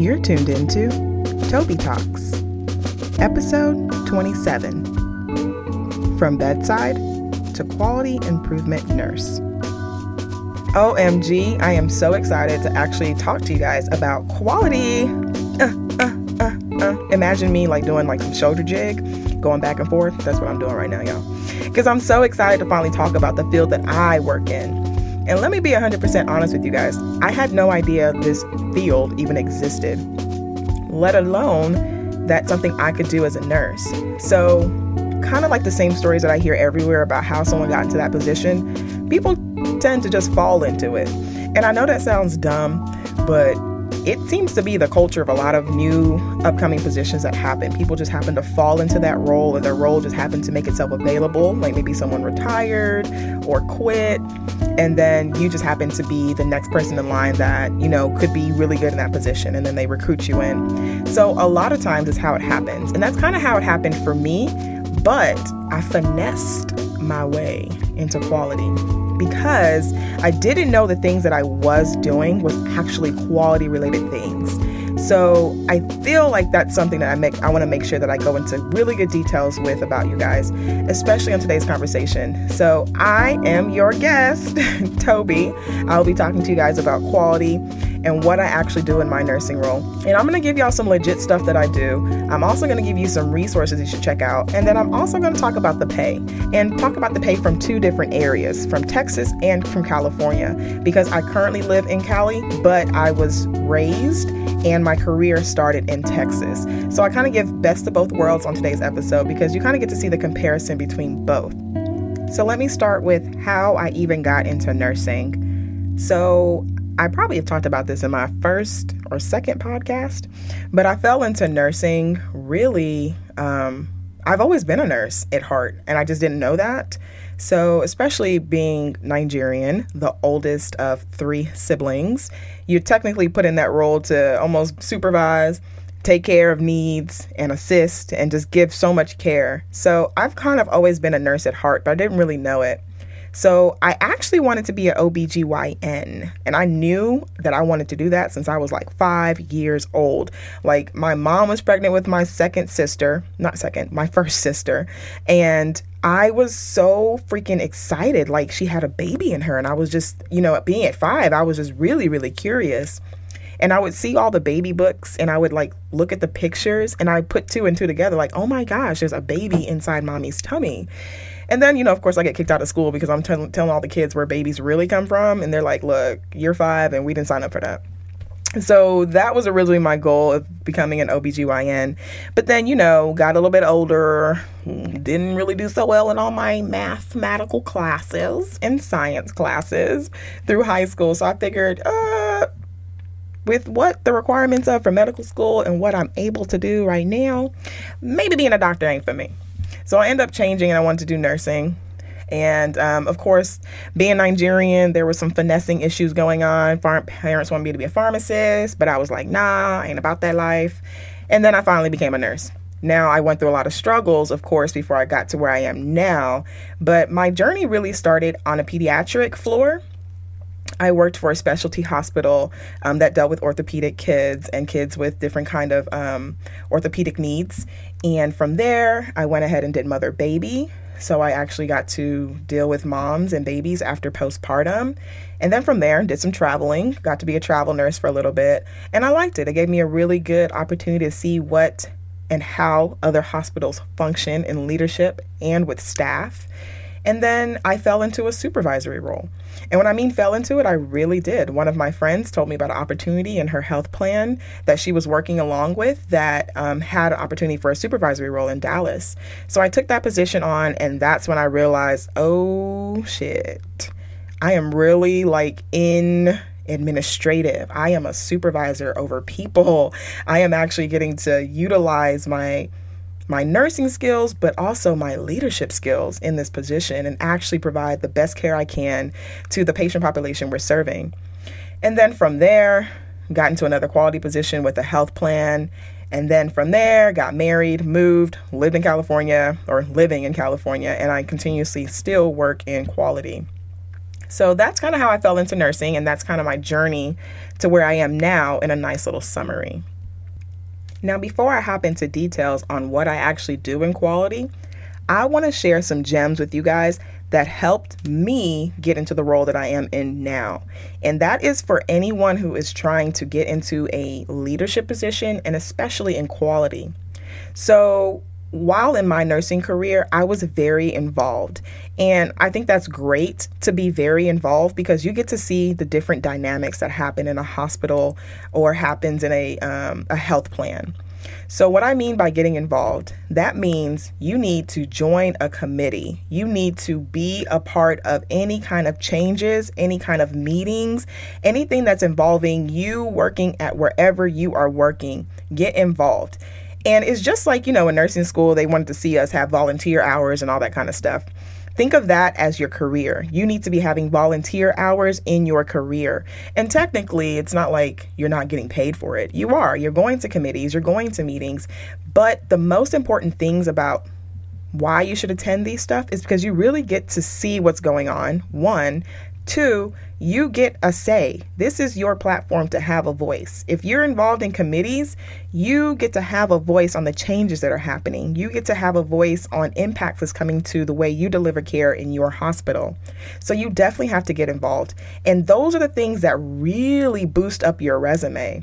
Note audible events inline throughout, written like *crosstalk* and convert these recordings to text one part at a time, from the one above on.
You're tuned into Toby Talks, episode 27 From Bedside to Quality Improvement Nurse. OMG, I am so excited to actually talk to you guys about quality. Uh, uh, uh, uh. Imagine me like doing like some shoulder jig, going back and forth. That's what I'm doing right now, y'all. Because I'm so excited to finally talk about the field that I work in. And let me be 100% honest with you guys. I had no idea this field even existed, let alone that something I could do as a nurse. So, kind of like the same stories that I hear everywhere about how someone got into that position, people tend to just fall into it. And I know that sounds dumb, but it seems to be the culture of a lot of new upcoming positions that happen. People just happen to fall into that role, and their role just happened to make itself available. Like maybe someone retired or quit, and then you just happen to be the next person in line that, you know, could be really good in that position, and then they recruit you in. So a lot of times is how it happens. And that's kind of how it happened for me, but I finessed my way into quality because I didn't know the things that I was doing was actually quality related things. So I feel like that's something that I make I want to make sure that I go into really good details with about you guys, especially on today's conversation. So I am your guest, *laughs* Toby. I'll be talking to you guys about quality and what I actually do in my nursing role. And I'm going to give y'all some legit stuff that I do. I'm also going to give you some resources you should check out. And then I'm also going to talk about the pay and talk about the pay from two different areas, from Texas and from California, because I currently live in Cali, but I was raised and my career started in Texas. So I kind of give best of both worlds on today's episode because you kind of get to see the comparison between both. So let me start with how I even got into nursing. So I probably have talked about this in my first or second podcast, but I fell into nursing really. Um, I've always been a nurse at heart, and I just didn't know that. So, especially being Nigerian, the oldest of three siblings, you're technically put in that role to almost supervise, take care of needs, and assist, and just give so much care. So, I've kind of always been a nurse at heart, but I didn't really know it. So I actually wanted to be an OBGYN. And I knew that I wanted to do that since I was like five years old. Like my mom was pregnant with my second sister, not second, my first sister. And I was so freaking excited. Like she had a baby in her. And I was just, you know, being at five, I was just really, really curious. And I would see all the baby books and I would like look at the pictures and I put two and two together, like, oh my gosh, there's a baby inside mommy's tummy. And then, you know, of course, I get kicked out of school because I'm t- telling all the kids where babies really come from. And they're like, look, you're five and we didn't sign up for that. So that was originally my goal of becoming an OBGYN. But then, you know, got a little bit older, didn't really do so well in all my mathematical classes and science classes through high school. So I figured, uh, with what the requirements are for medical school and what I'm able to do right now, maybe being a doctor ain't for me. So I ended up changing and I wanted to do nursing. And um, of course, being Nigerian, there were some finessing issues going on. Farm- parents wanted me to be a pharmacist, but I was like, nah, I ain't about that life. And then I finally became a nurse. Now, I went through a lot of struggles, of course, before I got to where I am now, but my journey really started on a pediatric floor. I worked for a specialty hospital um, that dealt with orthopedic kids and kids with different kind of um, orthopedic needs. And from there, I went ahead and did mother baby. So I actually got to deal with moms and babies after postpartum. And then from there, did some traveling, got to be a travel nurse for a little bit. And I liked it. It gave me a really good opportunity to see what and how other hospitals function in leadership and with staff. And then I fell into a supervisory role. And when I mean fell into it, I really did. One of my friends told me about an opportunity in her health plan that she was working along with that um, had an opportunity for a supervisory role in Dallas. So I took that position on, and that's when I realized, oh shit, I am really like in administrative. I am a supervisor over people. I am actually getting to utilize my my nursing skills, but also my leadership skills in this position and actually provide the best care I can to the patient population we're serving. And then from there, got into another quality position with a health plan. And then from there, got married, moved, lived in California or living in California, and I continuously still work in quality. So that's kind of how I fell into nursing, and that's kind of my journey to where I am now in a nice little summary. Now, before I hop into details on what I actually do in quality, I want to share some gems with you guys that helped me get into the role that I am in now. And that is for anyone who is trying to get into a leadership position and especially in quality. So, while in my nursing career, I was very involved. And I think that's great to be very involved because you get to see the different dynamics that happen in a hospital or happens in a, um, a health plan. So, what I mean by getting involved, that means you need to join a committee. You need to be a part of any kind of changes, any kind of meetings, anything that's involving you working at wherever you are working. Get involved. And it's just like, you know, in nursing school, they wanted to see us have volunteer hours and all that kind of stuff. Think of that as your career. You need to be having volunteer hours in your career. And technically, it's not like you're not getting paid for it. You are. You're going to committees, you're going to meetings. But the most important things about why you should attend these stuff is because you really get to see what's going on. One, Two, you get a say. This is your platform to have a voice. If you're involved in committees, you get to have a voice on the changes that are happening. You get to have a voice on impacts that's coming to the way you deliver care in your hospital. So you definitely have to get involved. And those are the things that really boost up your resume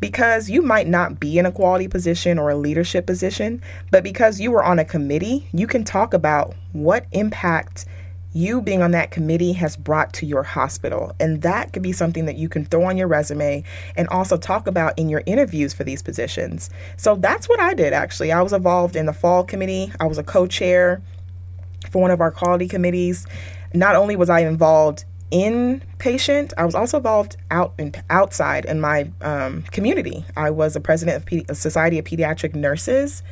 because you might not be in a quality position or a leadership position, but because you were on a committee, you can talk about what impact you being on that committee has brought to your hospital. And that could be something that you can throw on your resume and also talk about in your interviews for these positions. So that's what I did actually. I was involved in the fall committee, I was a co chair for one of our quality committees. Not only was I involved in patient, I was also involved out and outside in my um, community. I was a president of Pedi- Society of Pediatric Nurses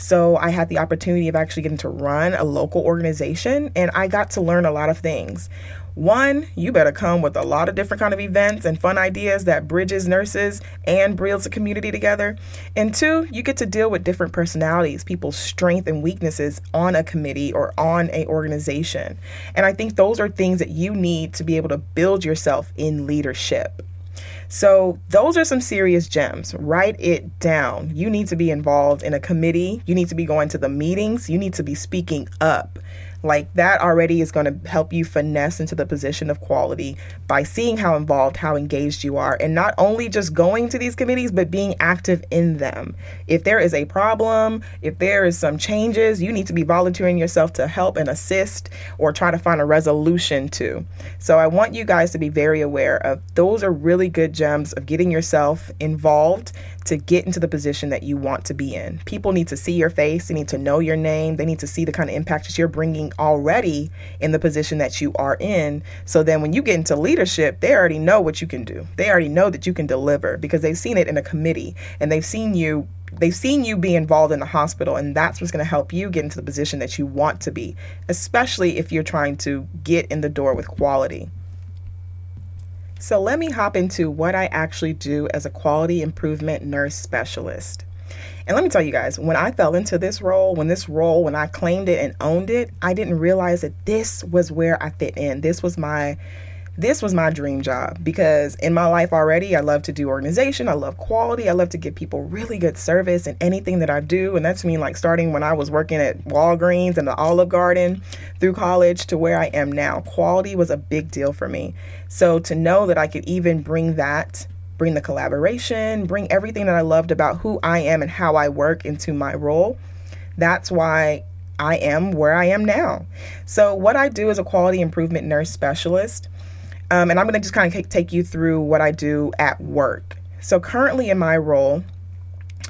so I had the opportunity of actually getting to run a local organization and I got to learn a lot of things. One, you better come with a lot of different kind of events and fun ideas that bridges nurses and builds the community together. And two, you get to deal with different personalities, people's strengths and weaknesses on a committee or on a organization. And I think those are things that you need to be able to build yourself in leadership. So, those are some serious gems. Write it down. You need to be involved in a committee. You need to be going to the meetings. You need to be speaking up. Like that already is going to help you finesse into the position of quality by seeing how involved, how engaged you are, and not only just going to these committees, but being active in them. If there is a problem, if there is some changes, you need to be volunteering yourself to help and assist or try to find a resolution to. So I want you guys to be very aware of those are really good gems of getting yourself involved to get into the position that you want to be in. People need to see your face, they need to know your name, they need to see the kind of impact that you're bringing already in the position that you are in. So then when you get into leadership, they already know what you can do. They already know that you can deliver because they've seen it in a committee and they've seen you they've seen you be involved in the hospital and that's what's going to help you get into the position that you want to be especially if you're trying to get in the door with quality so let me hop into what I actually do as a quality improvement nurse specialist. And let me tell you guys, when I fell into this role, when this role, when I claimed it and owned it, I didn't realize that this was where I fit in. This was my this was my dream job because in my life already, I love to do organization. I love quality. I love to give people really good service in anything that I do. And that's me like starting when I was working at Walgreens and the Olive Garden through college to where I am now. Quality was a big deal for me. So to know that I could even bring that bring the collaboration, bring everything that I loved about who I am and how I work into my role. That's why I am where I am now. So, what I do as a quality improvement nurse specialist um, and I'm going to just kind of take you through what I do at work. So, currently in my role,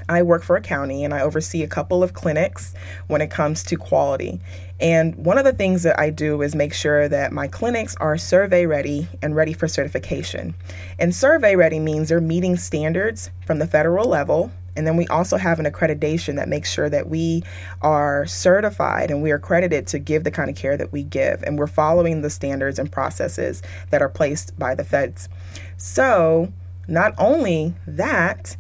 I work for a county and I oversee a couple of clinics when it comes to quality. And one of the things that I do is make sure that my clinics are survey ready and ready for certification. And survey ready means they're meeting standards from the federal level and then we also have an accreditation that makes sure that we are certified and we are accredited to give the kind of care that we give. And we're following the standards and processes that are placed by the feds. So, not only that,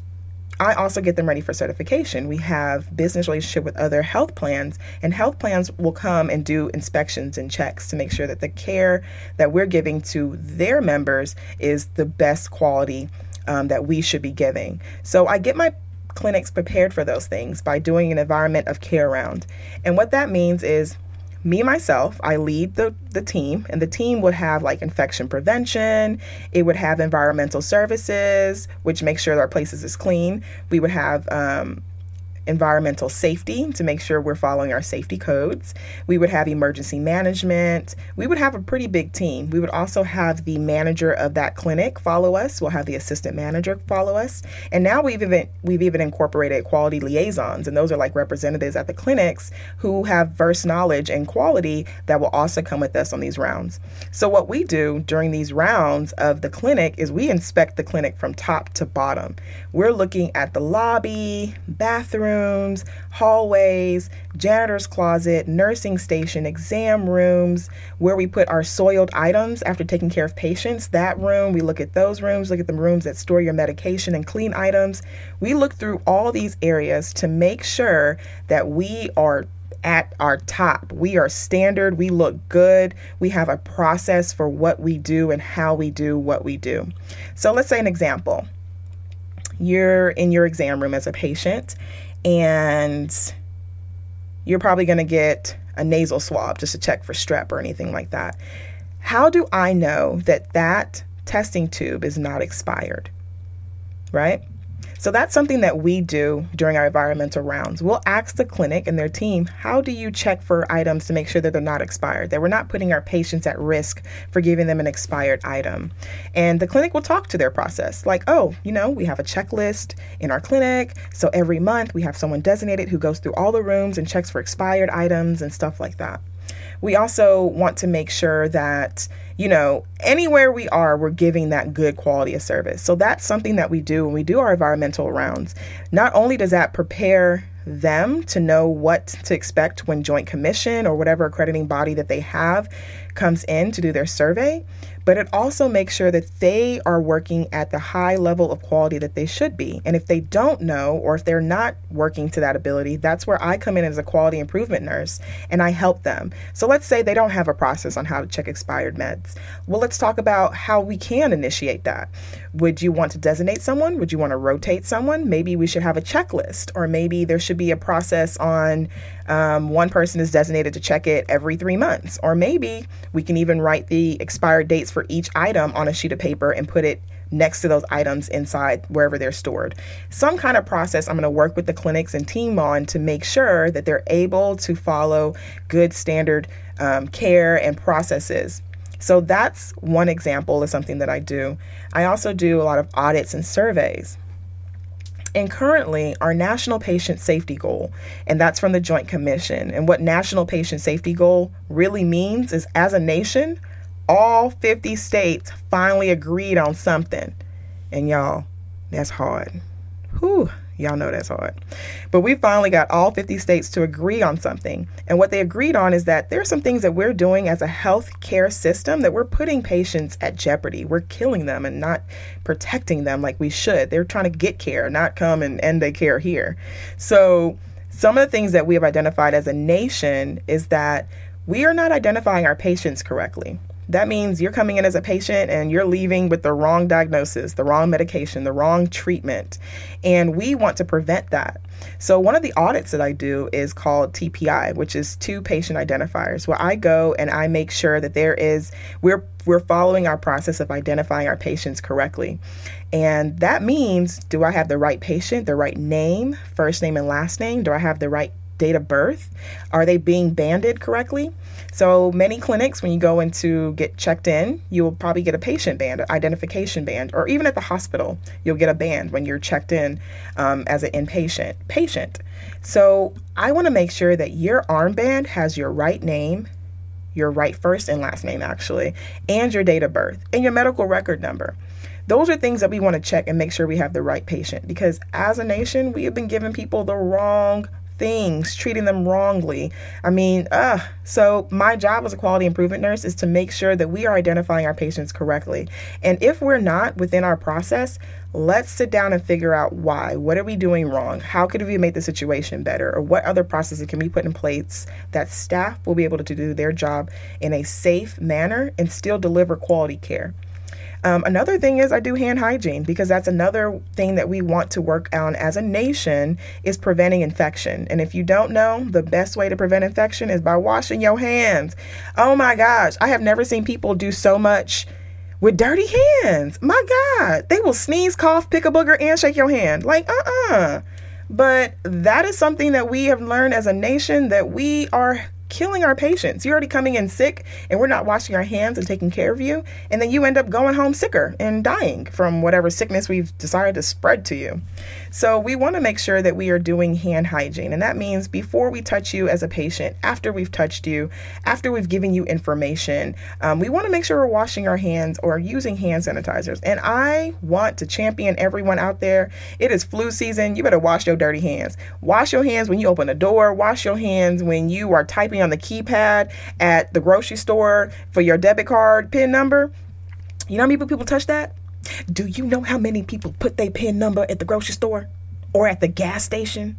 I also get them ready for certification. We have business relationship with other health plans, and health plans will come and do inspections and checks to make sure that the care that we're giving to their members is the best quality um, that we should be giving. So I get my clinics prepared for those things by doing an environment of care round. And what that means is me myself i lead the, the team and the team would have like infection prevention it would have environmental services which makes sure our places is clean we would have um, environmental safety to make sure we're following our safety codes. We would have emergency management. We would have a pretty big team. We would also have the manager of that clinic follow us. We'll have the assistant manager follow us. And now we've even we've even incorporated quality liaisons and those are like representatives at the clinics who have verse knowledge and quality that will also come with us on these rounds. So what we do during these rounds of the clinic is we inspect the clinic from top to bottom. We're looking at the lobby, bathroom, rooms, hallways, janitor's closet, nursing station, exam rooms, where we put our soiled items after taking care of patients. That room, we look at those rooms, look at the rooms that store your medication and clean items. We look through all these areas to make sure that we are at our top. We are standard, we look good, we have a process for what we do and how we do what we do. So let's say an example. You're in your exam room as a patient and you're probably going to get a nasal swab just to check for strep or anything like that. How do I know that that testing tube is not expired? Right? So that's something that we do during our environmental rounds. We'll ask the clinic and their team, how do you check for items to make sure that they're not expired, that we're not putting our patients at risk for giving them an expired item? And the clinic will talk to their process, like, oh, you know, we have a checklist in our clinic. So every month we have someone designated who goes through all the rooms and checks for expired items and stuff like that. We also want to make sure that, you know, anywhere we are, we're giving that good quality of service. So that's something that we do when we do our environmental rounds. Not only does that prepare them to know what to expect when Joint Commission or whatever accrediting body that they have comes in to do their survey, but it also makes sure that they are working at the high level of quality that they should be. And if they don't know, or if they're not working to that ability, that's where I come in as a quality improvement nurse and I help them. So let's say they don't have a process on how to check expired meds. Well, let's talk about how we can initiate that. Would you want to designate someone? Would you want to rotate someone? Maybe we should have a checklist, or maybe there should be a process on um, one person is designated to check it every three months. Or maybe we can even write the expired dates for each item on a sheet of paper and put it next to those items inside wherever they're stored. Some kind of process I'm going to work with the clinics and team on to make sure that they're able to follow good standard um, care and processes. So that's one example of something that I do. I also do a lot of audits and surveys. And currently, our national patient safety goal, and that's from the Joint Commission. And what national patient safety goal really means is as a nation, all 50 states finally agreed on something. And y'all, that's hard. Whew. Y'all know that's hard. But we finally got all 50 states to agree on something. And what they agreed on is that there are some things that we're doing as a health care system that we're putting patients at jeopardy. We're killing them and not protecting them like we should. They're trying to get care, not come and end their care here. So, some of the things that we have identified as a nation is that we are not identifying our patients correctly. That means you're coming in as a patient and you're leaving with the wrong diagnosis, the wrong medication, the wrong treatment. And we want to prevent that. So, one of the audits that I do is called TPI, which is two patient identifiers, where I go and I make sure that there is, we're, we're following our process of identifying our patients correctly. And that means do I have the right patient, the right name, first name and last name? Do I have the right date of birth? Are they being banded correctly? So many clinics, when you go in to get checked in, you will probably get a patient band, identification band, or even at the hospital, you'll get a band when you're checked in um, as an inpatient patient. So I want to make sure that your armband has your right name, your right first and last name, actually, and your date of birth and your medical record number. Those are things that we want to check and make sure we have the right patient because as a nation, we have been giving people the wrong things, treating them wrongly. I mean, uh, so my job as a quality improvement nurse is to make sure that we are identifying our patients correctly. And if we're not within our process, let's sit down and figure out why. What are we doing wrong? How could we make the situation better? Or what other processes can we put in place that staff will be able to do their job in a safe manner and still deliver quality care? Um, another thing is I do hand hygiene because that's another thing that we want to work on as a nation is preventing infection. And if you don't know, the best way to prevent infection is by washing your hands. Oh my gosh, I have never seen people do so much with dirty hands. My God, they will sneeze, cough, pick a booger, and shake your hand. Like, uh uh-uh. uh. But that is something that we have learned as a nation that we are killing our patients. You're already coming in sick and we're not washing our hands and taking care of you. And then you end up going home sicker and dying from whatever sickness we've decided to spread to you. So we want to make sure that we are doing hand hygiene. And that means before we touch you as a patient, after we've touched you, after we've given you information, um, we want to make sure we're washing our hands or using hand sanitizers. And I want to champion everyone out there. It is flu season. You better wash your dirty hands. Wash your hands when you open a door. Wash your hands when you are typing on the keypad at the grocery store for your debit card PIN number. You know how many people touch that? Do you know how many people put their PIN number at the grocery store or at the gas station?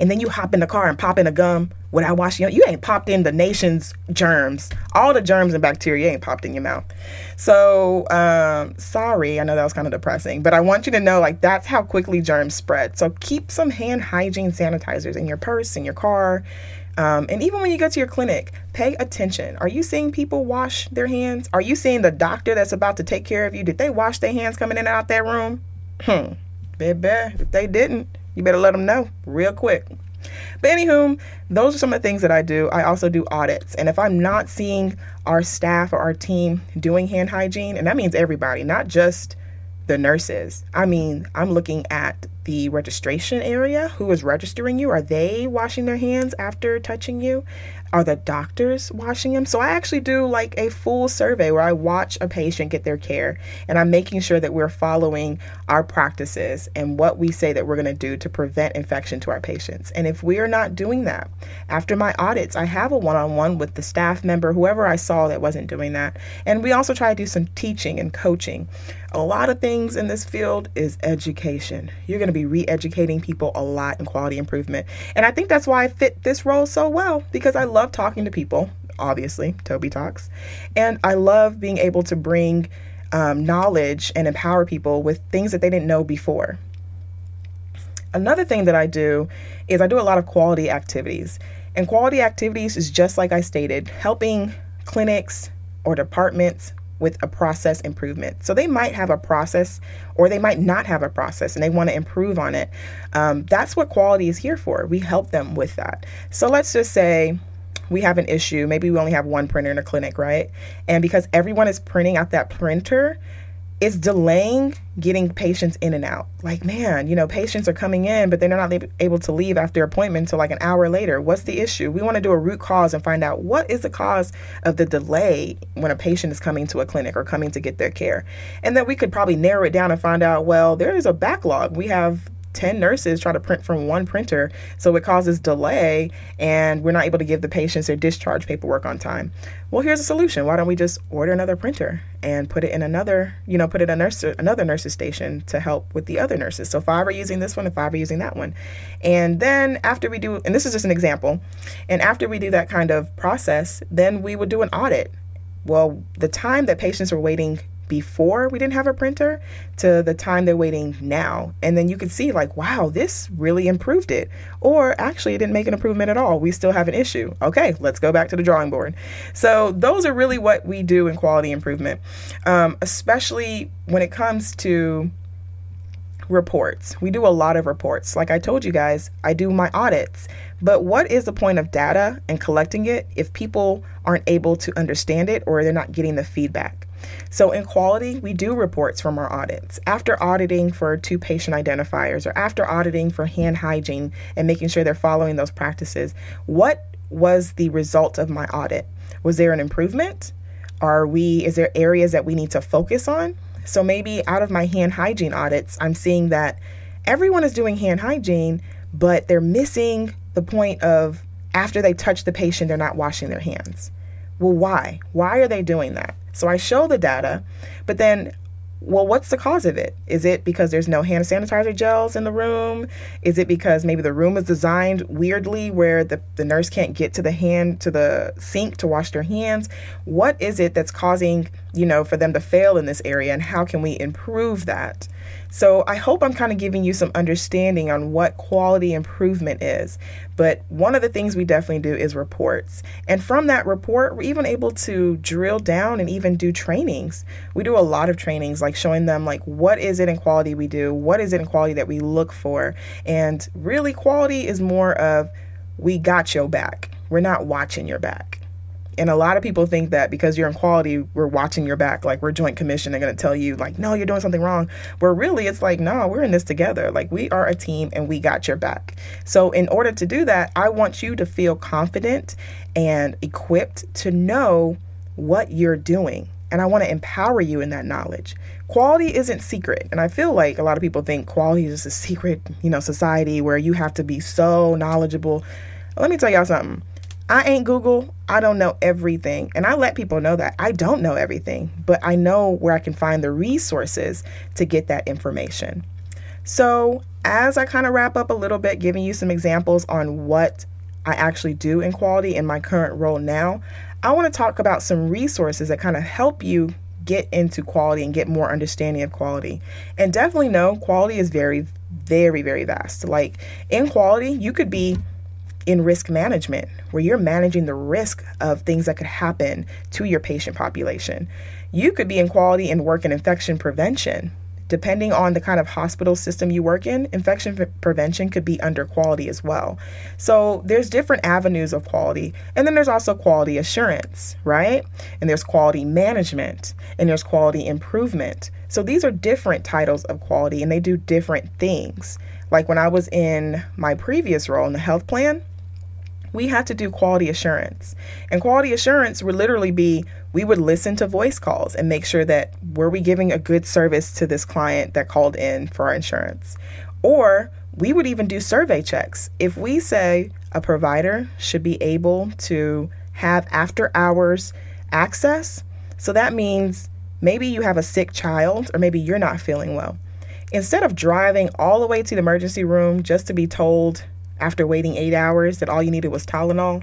And then you hop in the car and pop in a gum without washing your You ain't popped in the nation's germs. All the germs and bacteria ain't popped in your mouth. So, um, sorry, I know that was kind of depressing, but I want you to know like that's how quickly germs spread. So keep some hand hygiene sanitizers in your purse, in your car, um, and even when you go to your clinic, pay attention. Are you seeing people wash their hands? Are you seeing the doctor that's about to take care of you? Did they wash their hands coming in and out that room? Hmm. Baby, if they didn't, you better let them know real quick. But anywho, those are some of the things that I do. I also do audits. And if I'm not seeing our staff or our team doing hand hygiene, and that means everybody, not just the nurses. I mean, I'm looking at the registration area. Who is registering you? Are they washing their hands after touching you? Are the doctors washing them? So I actually do like a full survey where I watch a patient get their care and I'm making sure that we're following our practices and what we say that we're going to do to prevent infection to our patients. And if we are not doing that, after my audits, I have a one on one with the staff member, whoever I saw that wasn't doing that. And we also try to do some teaching and coaching. A lot of things in this field is education. You're going to be re educating people a lot in quality improvement. And I think that's why I fit this role so well because I love talking to people, obviously, Toby Talks. And I love being able to bring um, knowledge and empower people with things that they didn't know before. Another thing that I do is I do a lot of quality activities. And quality activities is just like I stated, helping clinics or departments with a process improvement. So they might have a process or they might not have a process and they want to improve on it. Um, that's what quality is here for. We help them with that. So let's just say we have an issue. Maybe we only have one printer in a clinic, right? And because everyone is printing out that printer, it's delaying getting patients in and out. Like, man, you know, patients are coming in, but they're not able to leave after appointment until like an hour later. What's the issue? We want to do a root cause and find out what is the cause of the delay when a patient is coming to a clinic or coming to get their care. And then we could probably narrow it down and find out, well, there is a backlog. We have 10 nurses try to print from one printer, so it causes delay and we're not able to give the patients their discharge paperwork on time. Well, here's a solution. Why don't we just order another printer and put it in another, you know, put it in nurse, another nurse's station to help with the other nurses. So five are using this one and five are using that one. And then after we do, and this is just an example, and after we do that kind of process, then we would do an audit. Well, the time that patients were waiting before we didn't have a printer to the time they're waiting now. And then you can see, like, wow, this really improved it. Or actually, it didn't make an improvement at all. We still have an issue. Okay, let's go back to the drawing board. So, those are really what we do in quality improvement, um, especially when it comes to reports. We do a lot of reports. Like I told you guys, I do my audits. But what is the point of data and collecting it if people aren't able to understand it or they're not getting the feedback? So, in quality, we do reports from our audits. After auditing for two patient identifiers or after auditing for hand hygiene and making sure they're following those practices, what was the result of my audit? Was there an improvement? Are we, is there areas that we need to focus on? So, maybe out of my hand hygiene audits, I'm seeing that everyone is doing hand hygiene, but they're missing the point of after they touch the patient, they're not washing their hands. Well, why? Why are they doing that? So I show the data, but then well, what's the cause of it? Is it because there's no hand sanitizer gels in the room? Is it because maybe the room is designed weirdly where the, the nurse can't get to the hand, to the sink to wash their hands? What is it that's causing, you know, for them to fail in this area and how can we improve that? So I hope I'm kind of giving you some understanding on what quality improvement is. But one of the things we definitely do is reports. And from that report, we're even able to drill down and even do trainings. We do a lot of trainings, like showing them like what is it in quality we do, what is it in quality that we look for. And really quality is more of we got your back. We're not watching your back. And a lot of people think that because you're in quality, we're watching your back, like we're joint commission. They're going to tell you, like, no, you're doing something wrong. Where really it's like, no, we're in this together. Like, we are a team and we got your back. So, in order to do that, I want you to feel confident and equipped to know what you're doing. And I want to empower you in that knowledge. Quality isn't secret. And I feel like a lot of people think quality is a secret, you know, society where you have to be so knowledgeable. Let me tell y'all something I ain't Google. I don't know everything. And I let people know that I don't know everything, but I know where I can find the resources to get that information. So, as I kind of wrap up a little bit, giving you some examples on what I actually do in quality in my current role now, I want to talk about some resources that kind of help you get into quality and get more understanding of quality. And definitely know quality is very, very, very vast. Like in quality, you could be in risk management, where you're managing the risk of things that could happen to your patient population. You could be in quality and work in infection prevention. Depending on the kind of hospital system you work in, infection prevention could be under quality as well. So there's different avenues of quality. And then there's also quality assurance, right? And there's quality management and there's quality improvement. So these are different titles of quality and they do different things. Like when I was in my previous role in the health plan, we had to do quality assurance. And quality assurance would literally be we would listen to voice calls and make sure that were we giving a good service to this client that called in for our insurance. Or we would even do survey checks. If we say a provider should be able to have after hours access, so that means maybe you have a sick child or maybe you're not feeling well. Instead of driving all the way to the emergency room just to be told after waiting eight hours that all you needed was Tylenol,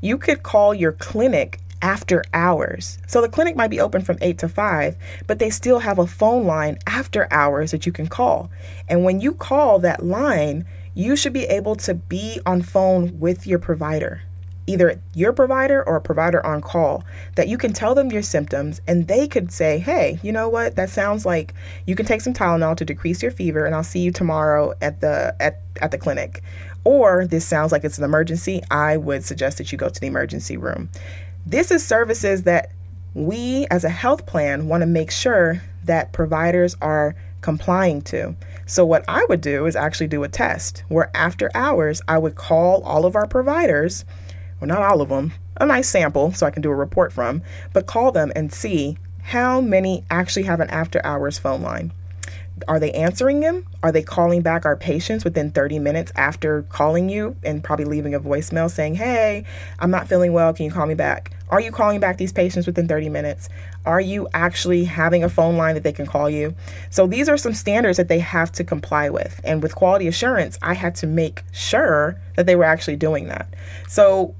you could call your clinic after hours. So the clinic might be open from 8 to 5, but they still have a phone line after hours that you can call. And when you call that line, you should be able to be on phone with your provider either your provider or a provider on call that you can tell them your symptoms and they could say, hey, you know what? That sounds like you can take some Tylenol to decrease your fever and I'll see you tomorrow at the at, at the clinic. Or this sounds like it's an emergency. I would suggest that you go to the emergency room. This is services that we as a health plan want to make sure that providers are complying to. So, what I would do is actually do a test where after hours, I would call all of our providers well, not all of them, a nice sample so I can do a report from, but call them and see how many actually have an after hours phone line. Are they answering them? Are they calling back our patients within 30 minutes after calling you and probably leaving a voicemail saying, Hey, I'm not feeling well. Can you call me back? Are you calling back these patients within 30 minutes? Are you actually having a phone line that they can call you? So these are some standards that they have to comply with. And with quality assurance, I had to make sure that they were actually doing that. So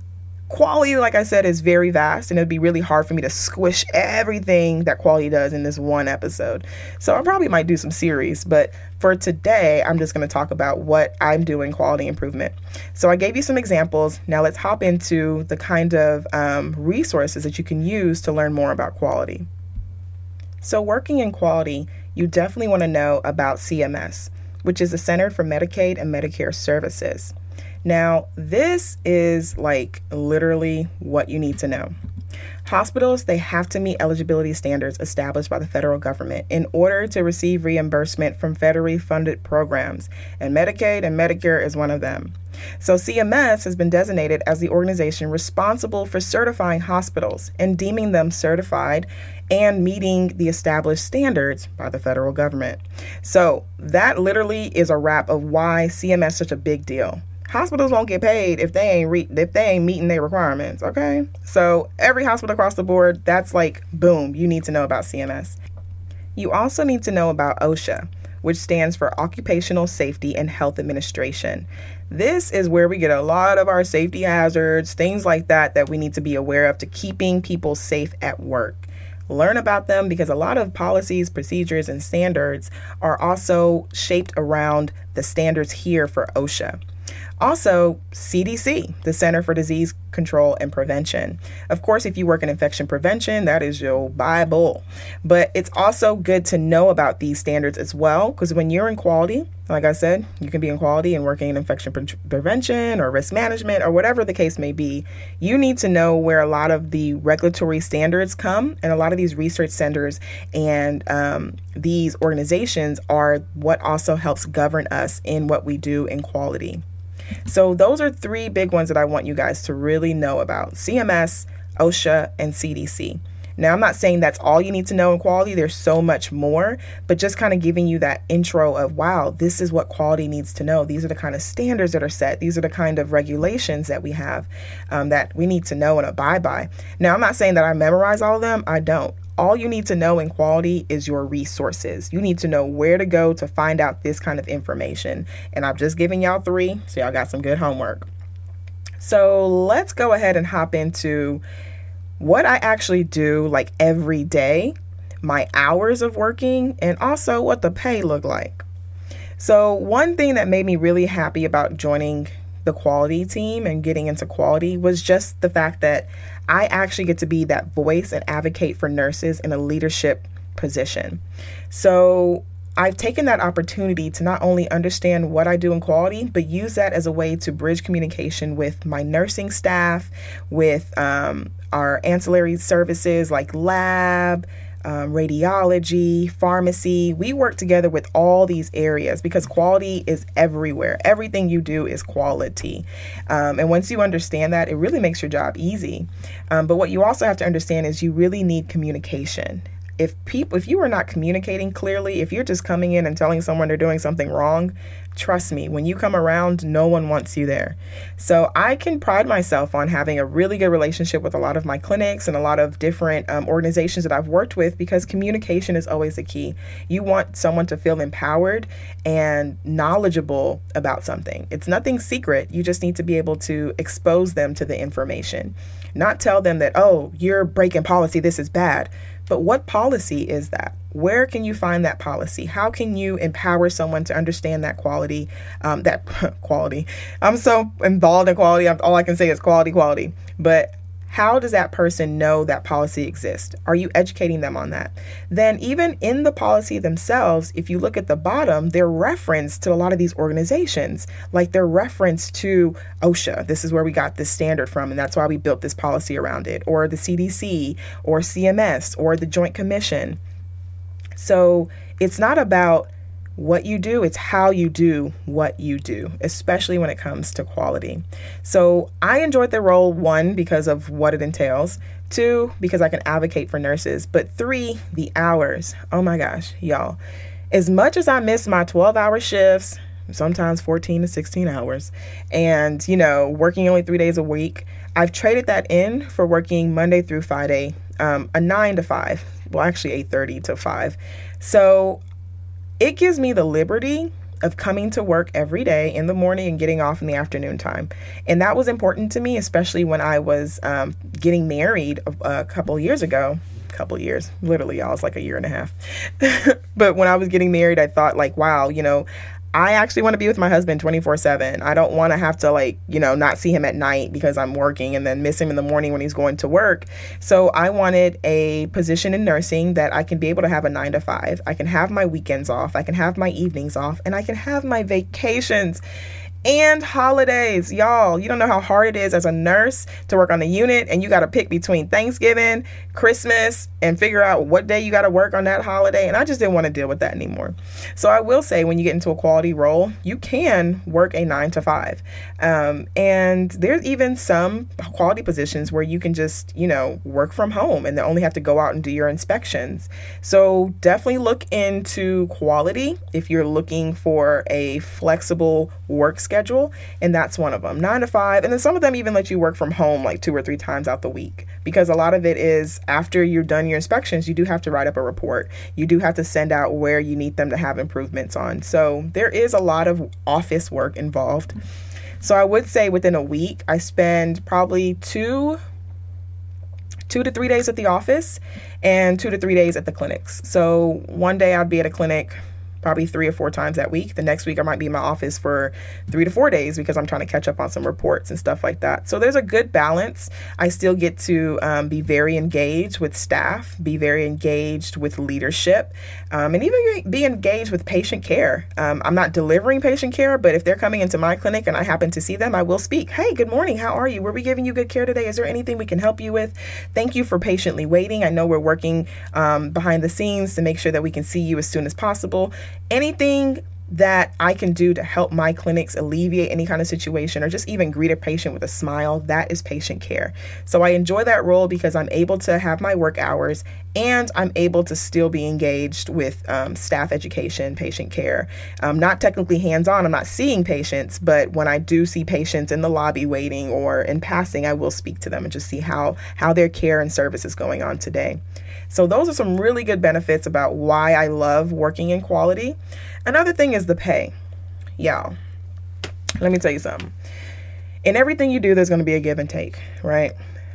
quality, like I said, is very vast, and it'd be really hard for me to squish everything that quality does in this one episode. So I probably might do some series, but for today, I'm just going to talk about what I'm doing quality improvement. So I gave you some examples. Now let's hop into the kind of um, resources that you can use to learn more about quality. So, working in quality, you definitely want to know about CMS, which is the Center for Medicaid and Medicare Services. Now, this is like literally what you need to know. Hospitals, they have to meet eligibility standards established by the federal government in order to receive reimbursement from federally funded programs, and Medicaid and Medicare is one of them. So, CMS has been designated as the organization responsible for certifying hospitals and deeming them certified and meeting the established standards by the federal government. So, that literally is a wrap of why CMS is such a big deal. Hospitals won't get paid if they ain't re- if they ain't meeting their requirements okay? So every hospital across the board that's like boom you need to know about cms you also need to know about osha which stands for occupational safety and health administration. This is where we get a lot of our safety hazards things like that that we need to be aware of to keeping people safe at work. Learn about them because a lot of policies, procedures, and standards are also shaped around the standards here for OSHA. Also, CDC, the Center for Disease Control and Prevention. Of course, if you work in infection prevention, that is your Bible. But it's also good to know about these standards as well, because when you're in quality, like I said, you can be in quality and working in infection pre- prevention or risk management or whatever the case may be. You need to know where a lot of the regulatory standards come, and a lot of these research centers and um, these organizations are what also helps govern us in what we do in quality. So, those are three big ones that I want you guys to really know about CMS, OSHA, and CDC. Now, I'm not saying that's all you need to know in quality, there's so much more, but just kind of giving you that intro of wow, this is what quality needs to know. These are the kind of standards that are set, these are the kind of regulations that we have um, that we need to know and abide by. Now, I'm not saying that I memorize all of them, I don't all you need to know in quality is your resources. You need to know where to go to find out this kind of information. And I've just given y'all three, so y'all got some good homework. So let's go ahead and hop into what I actually do like every day, my hours of working, and also what the pay look like. So, one thing that made me really happy about joining the quality team and getting into quality was just the fact that I actually get to be that voice and advocate for nurses in a leadership position. So I've taken that opportunity to not only understand what I do in quality, but use that as a way to bridge communication with my nursing staff, with um, our ancillary services like lab, um, radiology, pharmacy. We work together with all these areas because quality is everywhere. Everything you do is quality. Um, and once you understand that, it really makes your job easy. Um, but what you also have to understand is you really need communication if people if you are not communicating clearly if you're just coming in and telling someone they're doing something wrong trust me when you come around no one wants you there. So i can pride myself on having a really good relationship with a lot of my clinics and a lot of different um, organizations that i've worked with because communication is always the key. You want someone to feel empowered and knowledgeable about something. It's nothing secret. You just need to be able to expose them to the information. Not tell them that oh you're breaking policy. This is bad but what policy is that? Where can you find that policy? How can you empower someone to understand that quality? Um, that *laughs* quality. I'm so involved in quality. All I can say is quality, quality. But how does that person know that policy exists? Are you educating them on that? Then, even in the policy themselves, if you look at the bottom, they're referenced to a lot of these organizations, like they're referenced to OSHA. This is where we got this standard from, and that's why we built this policy around it, or the CDC, or CMS, or the Joint Commission. So, it's not about what you do, it's how you do what you do, especially when it comes to quality. So I enjoyed the role, one, because of what it entails, two, because I can advocate for nurses, but three, the hours. Oh my gosh, y'all. As much as I miss my 12 hour shifts, sometimes 14 to 16 hours, and, you know, working only three days a week, I've traded that in for working Monday through Friday, um, a nine to five. Well, actually, 8:30 to five. So it gives me the liberty of coming to work every day in the morning and getting off in the afternoon time. And that was important to me, especially when I was um, getting married a, a couple years ago. Couple years, literally, I was like a year and a half. *laughs* but when I was getting married, I thought, like, wow, you know, I actually want to be with my husband 24 7. I don't want to have to, like, you know, not see him at night because I'm working and then miss him in the morning when he's going to work. So I wanted a position in nursing that I can be able to have a nine to five. I can have my weekends off, I can have my evenings off, and I can have my vacations and holidays. Y'all, you don't know how hard it is as a nurse to work on the unit and you got to pick between Thanksgiving, Christmas, and figure out what day you got to work on that holiday. And I just didn't want to deal with that anymore. So I will say, when you get into a quality role, you can work a nine to five. Um, and there's even some quality positions where you can just, you know, work from home and they only have to go out and do your inspections. So definitely look into quality if you're looking for a flexible work schedule schedule, and that's one of them, nine to five. And then some of them even let you work from home like two or three times out the week because a lot of it is after you've done your inspections, you do have to write up a report. You do have to send out where you need them to have improvements on. So there is a lot of office work involved. So I would say within a week, I spend probably two two to three days at the office and two to three days at the clinics. So one day I'd be at a clinic probably three or four times that week. The next week, I might be in my office for three to four days because I'm trying to catch up on some reports and stuff like that. So there's a good balance. I still get to um, be very engaged with staff, be very engaged with leadership, um, and even be engaged with patient care. Um, I'm not delivering patient care, but if they're coming into my clinic and I happen to see them, I will speak. Hey, good morning. How are you? Were we giving you good care today? Is there anything we can help you with? Thank you for patiently waiting. I know we're working um, behind the scenes to make sure that we can see you as soon as possible anything that I can do to help my clinics alleviate any kind of situation or just even greet a patient with a smile, that is patient care. So I enjoy that role because I'm able to have my work hours and I'm able to still be engaged with um, staff education, patient care. I'm not technically hands on, I'm not seeing patients, but when I do see patients in the lobby waiting or in passing, I will speak to them and just see how, how their care and service is going on today. So, those are some really good benefits about why I love working in quality. Another thing is the pay. Y'all, let me tell you something. In everything you do, there's going to be a give and take, right?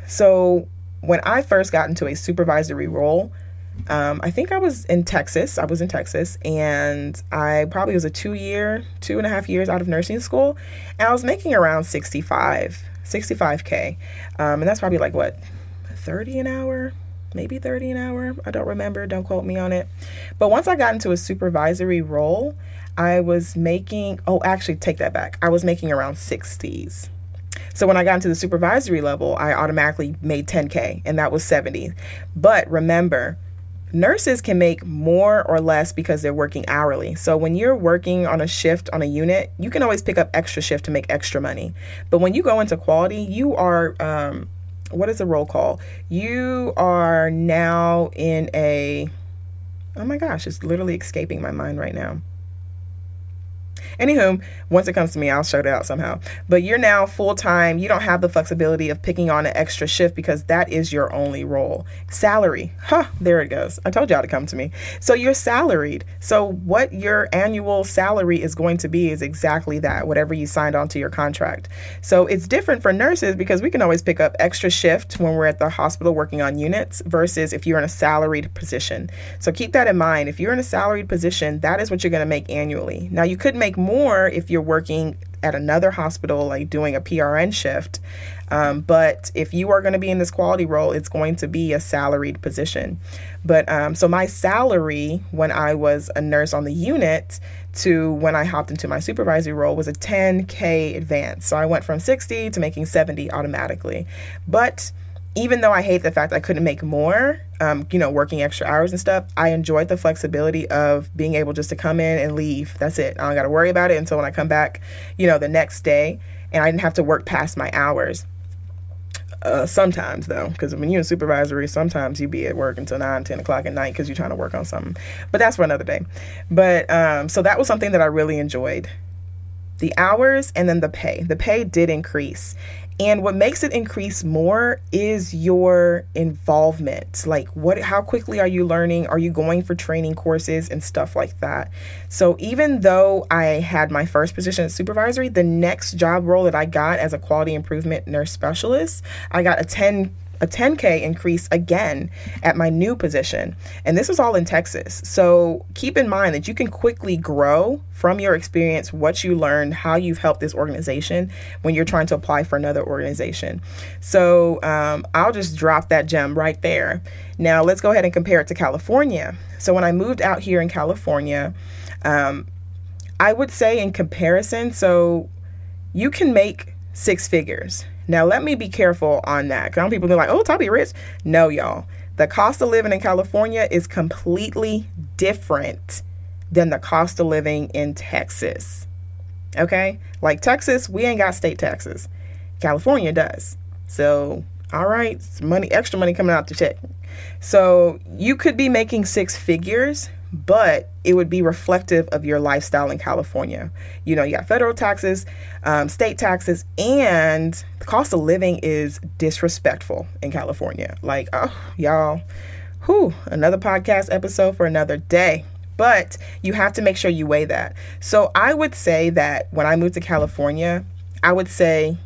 So, when I first got into a supervisory role, um, I think I was in Texas. I was in Texas, and I probably was a two year, two and a half years out of nursing school, and I was making around 65, 65K. Um, and that's probably like what, 30 an hour? Maybe 30 an hour. I don't remember. Don't quote me on it. But once I got into a supervisory role, I was making, oh, actually, take that back. I was making around 60s. So when I got into the supervisory level, I automatically made 10K, and that was 70. But remember, nurses can make more or less because they're working hourly. So when you're working on a shift on a unit, you can always pick up extra shift to make extra money. But when you go into quality, you are um, what is a roll call? You are now in a, oh my gosh, it's literally escaping my mind right now. Anywho, once it comes to me, I'll shout it out somehow. But you're now full time. You don't have the flexibility of picking on an extra shift because that is your only role. Salary, huh? There it goes. I told y'all to come to me. So you're salaried. So what your annual salary is going to be is exactly that, whatever you signed onto your contract. So it's different for nurses because we can always pick up extra shift when we're at the hospital working on units versus if you're in a salaried position. So keep that in mind. If you're in a salaried position, that is what you're going to make annually. Now you could make more if you're working at another hospital, like doing a PRN shift. Um, but if you are going to be in this quality role, it's going to be a salaried position. But um, so my salary when I was a nurse on the unit to when I hopped into my supervisory role was a 10K advance. So I went from 60 to making 70 automatically. But even though I hate the fact I couldn't make more, um, you know, working extra hours and stuff, I enjoyed the flexibility of being able just to come in and leave. That's it. I don't got to worry about it until when I come back, you know, the next day. And I didn't have to work past my hours. Uh, sometimes though, because when you're in supervisory, sometimes you be at work until 9, 10 o'clock at night because you're trying to work on something. But that's for another day. But um, so that was something that I really enjoyed the hours and then the pay. The pay did increase. And what makes it increase more is your involvement. Like what how quickly are you learning? Are you going for training courses and stuff like that? So even though I had my first position at supervisory, the next job role that I got as a quality improvement nurse specialist, I got a 10 a 10K increase again at my new position. And this was all in Texas. So keep in mind that you can quickly grow from your experience, what you learned, how you've helped this organization when you're trying to apply for another organization. So um, I'll just drop that gem right there. Now let's go ahead and compare it to California. So when I moved out here in California, um, I would say in comparison, so you can make six figures now, let me be careful on that. Some people are like, oh, Toby rich. No, y'all. The cost of living in California is completely different than the cost of living in Texas. Okay? Like Texas, we ain't got state taxes. California does. So, all right, money, extra money coming out the check. So, you could be making six figures, but it would be reflective of your lifestyle in California. You know, you got federal taxes, um, state taxes, and the cost of living is disrespectful in California. Like, oh, y'all, whew, another podcast episode for another day. But you have to make sure you weigh that. So I would say that when I moved to California, I would say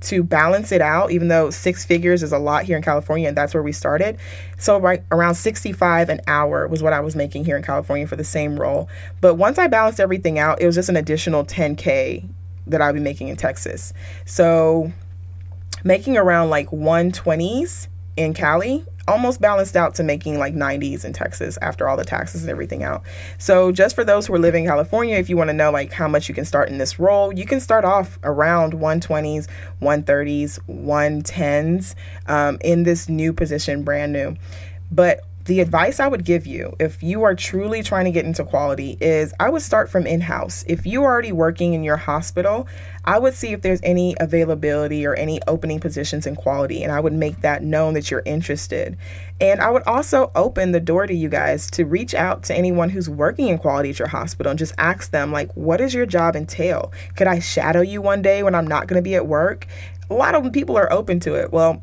to balance it out, even though six figures is a lot here in California, and that's where we started. So right around 65 an hour was what I was making here in California for the same role. But once I balanced everything out, it was just an additional 10k that I'd be making in Texas. So making around like 120s in Cali almost balanced out to making like 90s in Texas after all the taxes and everything out. So just for those who are living in California, if you want to know like how much you can start in this role, you can start off around 120s, 130s, 110s um, in this new position, brand new. But the advice I would give you if you are truly trying to get into quality is I would start from in house. If you're already working in your hospital, I would see if there's any availability or any opening positions in quality, and I would make that known that you're interested. And I would also open the door to you guys to reach out to anyone who's working in quality at your hospital and just ask them, like, what does your job entail? Could I shadow you one day when I'm not going to be at work? A lot of people are open to it. Well,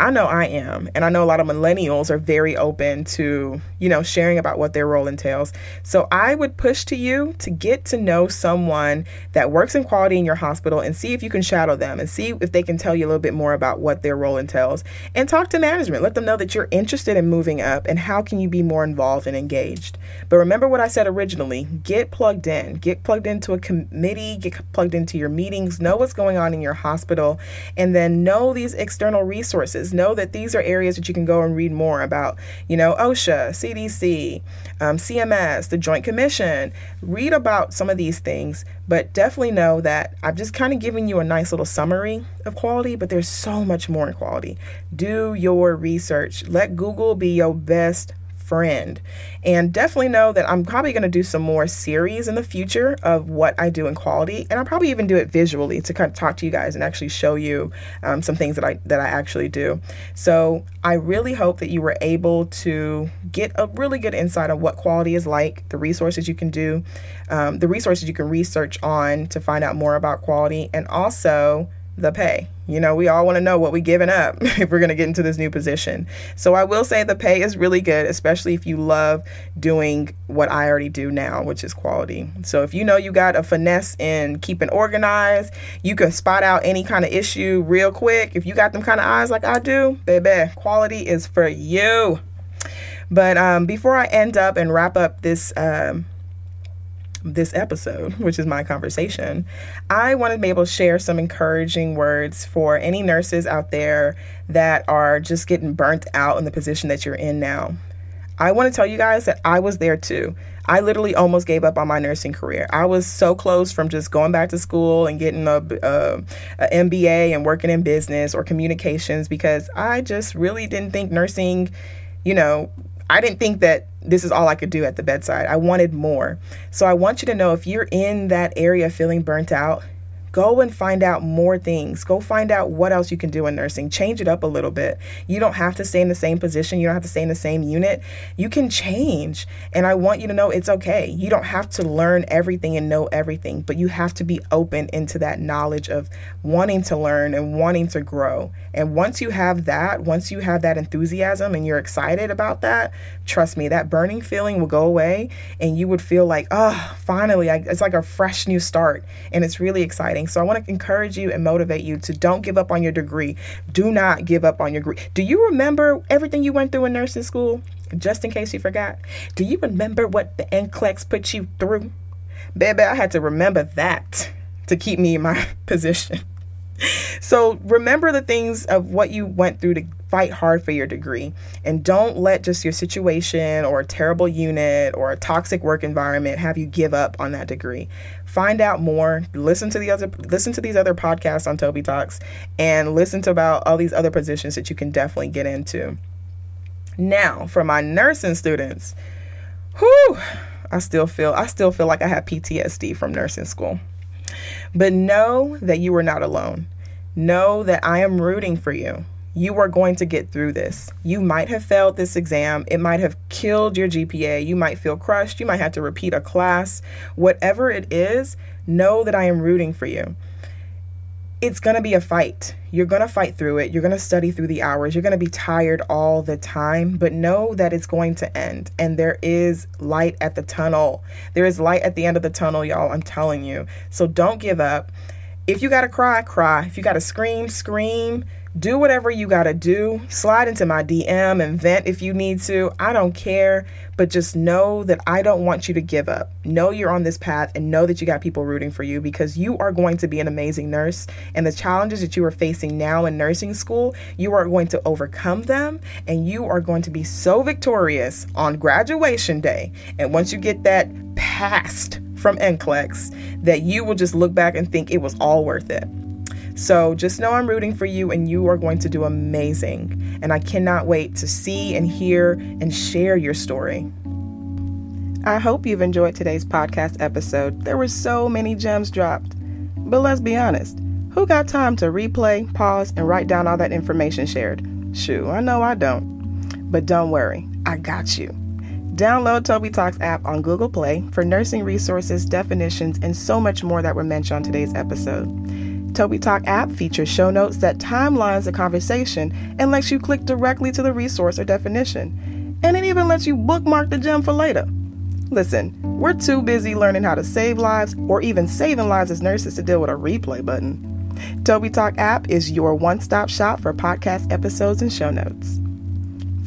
I know I am, and I know a lot of millennials are very open to, you know, sharing about what their role entails. So I would push to you to get to know someone that works in quality in your hospital and see if you can shadow them and see if they can tell you a little bit more about what their role entails and talk to management. Let them know that you're interested in moving up and how can you be more involved and engaged. But remember what I said originally, get plugged in. Get plugged into a committee, get plugged into your meetings, know what's going on in your hospital, and then know these external resources know that these are areas that you can go and read more about. You know, OSHA, CDC, um, CMS, the Joint Commission. Read about some of these things, but definitely know that I've just kind of given you a nice little summary of quality, but there's so much more in quality. Do your research. Let Google be your best friend. And definitely know that I'm probably going to do some more series in the future of what I do in quality, and I'll probably even do it visually to kind of talk to you guys and actually show you um, some things that I that I actually do. So I really hope that you were able to get a really good insight of what quality is like, the resources you can do, um, the resources you can research on to find out more about quality, and also the pay. You know, we all want to know what we're giving up *laughs* if we're going to get into this new position. So I will say the pay is really good, especially if you love doing what I already do now, which is quality. So if you know you got a finesse in keeping organized, you can spot out any kind of issue real quick. If you got them kind of eyes like I do, baby, quality is for you. But um, before I end up and wrap up this um, this episode, which is my conversation, I wanted to be able to share some encouraging words for any nurses out there that are just getting burnt out in the position that you're in now. I want to tell you guys that I was there too. I literally almost gave up on my nursing career. I was so close from just going back to school and getting a, a, a MBA and working in business or communications because I just really didn't think nursing, you know, I didn't think that this is all I could do at the bedside. I wanted more. So I want you to know if you're in that area feeling burnt out, Go and find out more things. Go find out what else you can do in nursing. Change it up a little bit. You don't have to stay in the same position. You don't have to stay in the same unit. You can change. And I want you to know it's okay. You don't have to learn everything and know everything, but you have to be open into that knowledge of wanting to learn and wanting to grow. And once you have that, once you have that enthusiasm and you're excited about that, trust me, that burning feeling will go away and you would feel like, oh, finally, I, it's like a fresh new start. And it's really exciting. So I want to encourage you and motivate you to don't give up on your degree. Do not give up on your degree. Do you remember everything you went through in nursing school? Just in case you forgot. Do you remember what the NCLEX put you through? Baby, I had to remember that to keep me in my *laughs* position. So remember the things of what you went through to fight hard for your degree. And don't let just your situation or a terrible unit or a toxic work environment have you give up on that degree. Find out more. Listen to the other listen to these other podcasts on toby talks and listen to about all these other positions that you can definitely get into. Now for my nursing students whew i still feel i still feel like i have ptsd from nursing school. But know that you are not alone. Know that i am rooting for you You are going to get through this. You might have failed this exam. It might have killed your GPA. You might feel crushed. You might have to repeat a class. Whatever it is, know that I am rooting for you. It's going to be a fight. You're going to fight through it. You're going to study through the hours. You're going to be tired all the time, but know that it's going to end. And there is light at the tunnel. There is light at the end of the tunnel, y'all. I'm telling you. So don't give up. If you got to cry, cry. If you got to scream, scream do whatever you got to do. Slide into my DM and vent if you need to. I don't care, but just know that I don't want you to give up. Know you're on this path and know that you got people rooting for you because you are going to be an amazing nurse. And the challenges that you are facing now in nursing school, you are going to overcome them and you are going to be so victorious on graduation day. And once you get that passed from NCLEX, that you will just look back and think it was all worth it. So just know I'm rooting for you and you are going to do amazing. And I cannot wait to see and hear and share your story. I hope you've enjoyed today's podcast episode. There were so many gems dropped. But let's be honest who got time to replay, pause, and write down all that information shared? Shoo, I know I don't. But don't worry, I got you. Download Toby Talks app on Google Play for nursing resources, definitions, and so much more that were mentioned on today's episode. Toby Talk app features show notes that timelines the conversation and lets you click directly to the resource or definition. And it even lets you bookmark the gem for later. Listen, we're too busy learning how to save lives or even saving lives as nurses to deal with a replay button. Toby Talk app is your one stop shop for podcast episodes and show notes.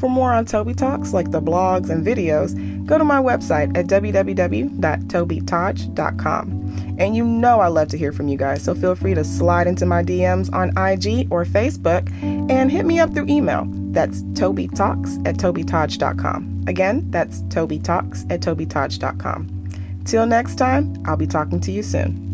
For more on Toby Talks, like the blogs and videos, go to my website at www.tobytaj.com. And you know I love to hear from you guys, so feel free to slide into my DMs on IG or Facebook and hit me up through email. That's tobytalks at tobytaj.com. Again, that's tobytalks at tobytaj.com. Till next time, I'll be talking to you soon.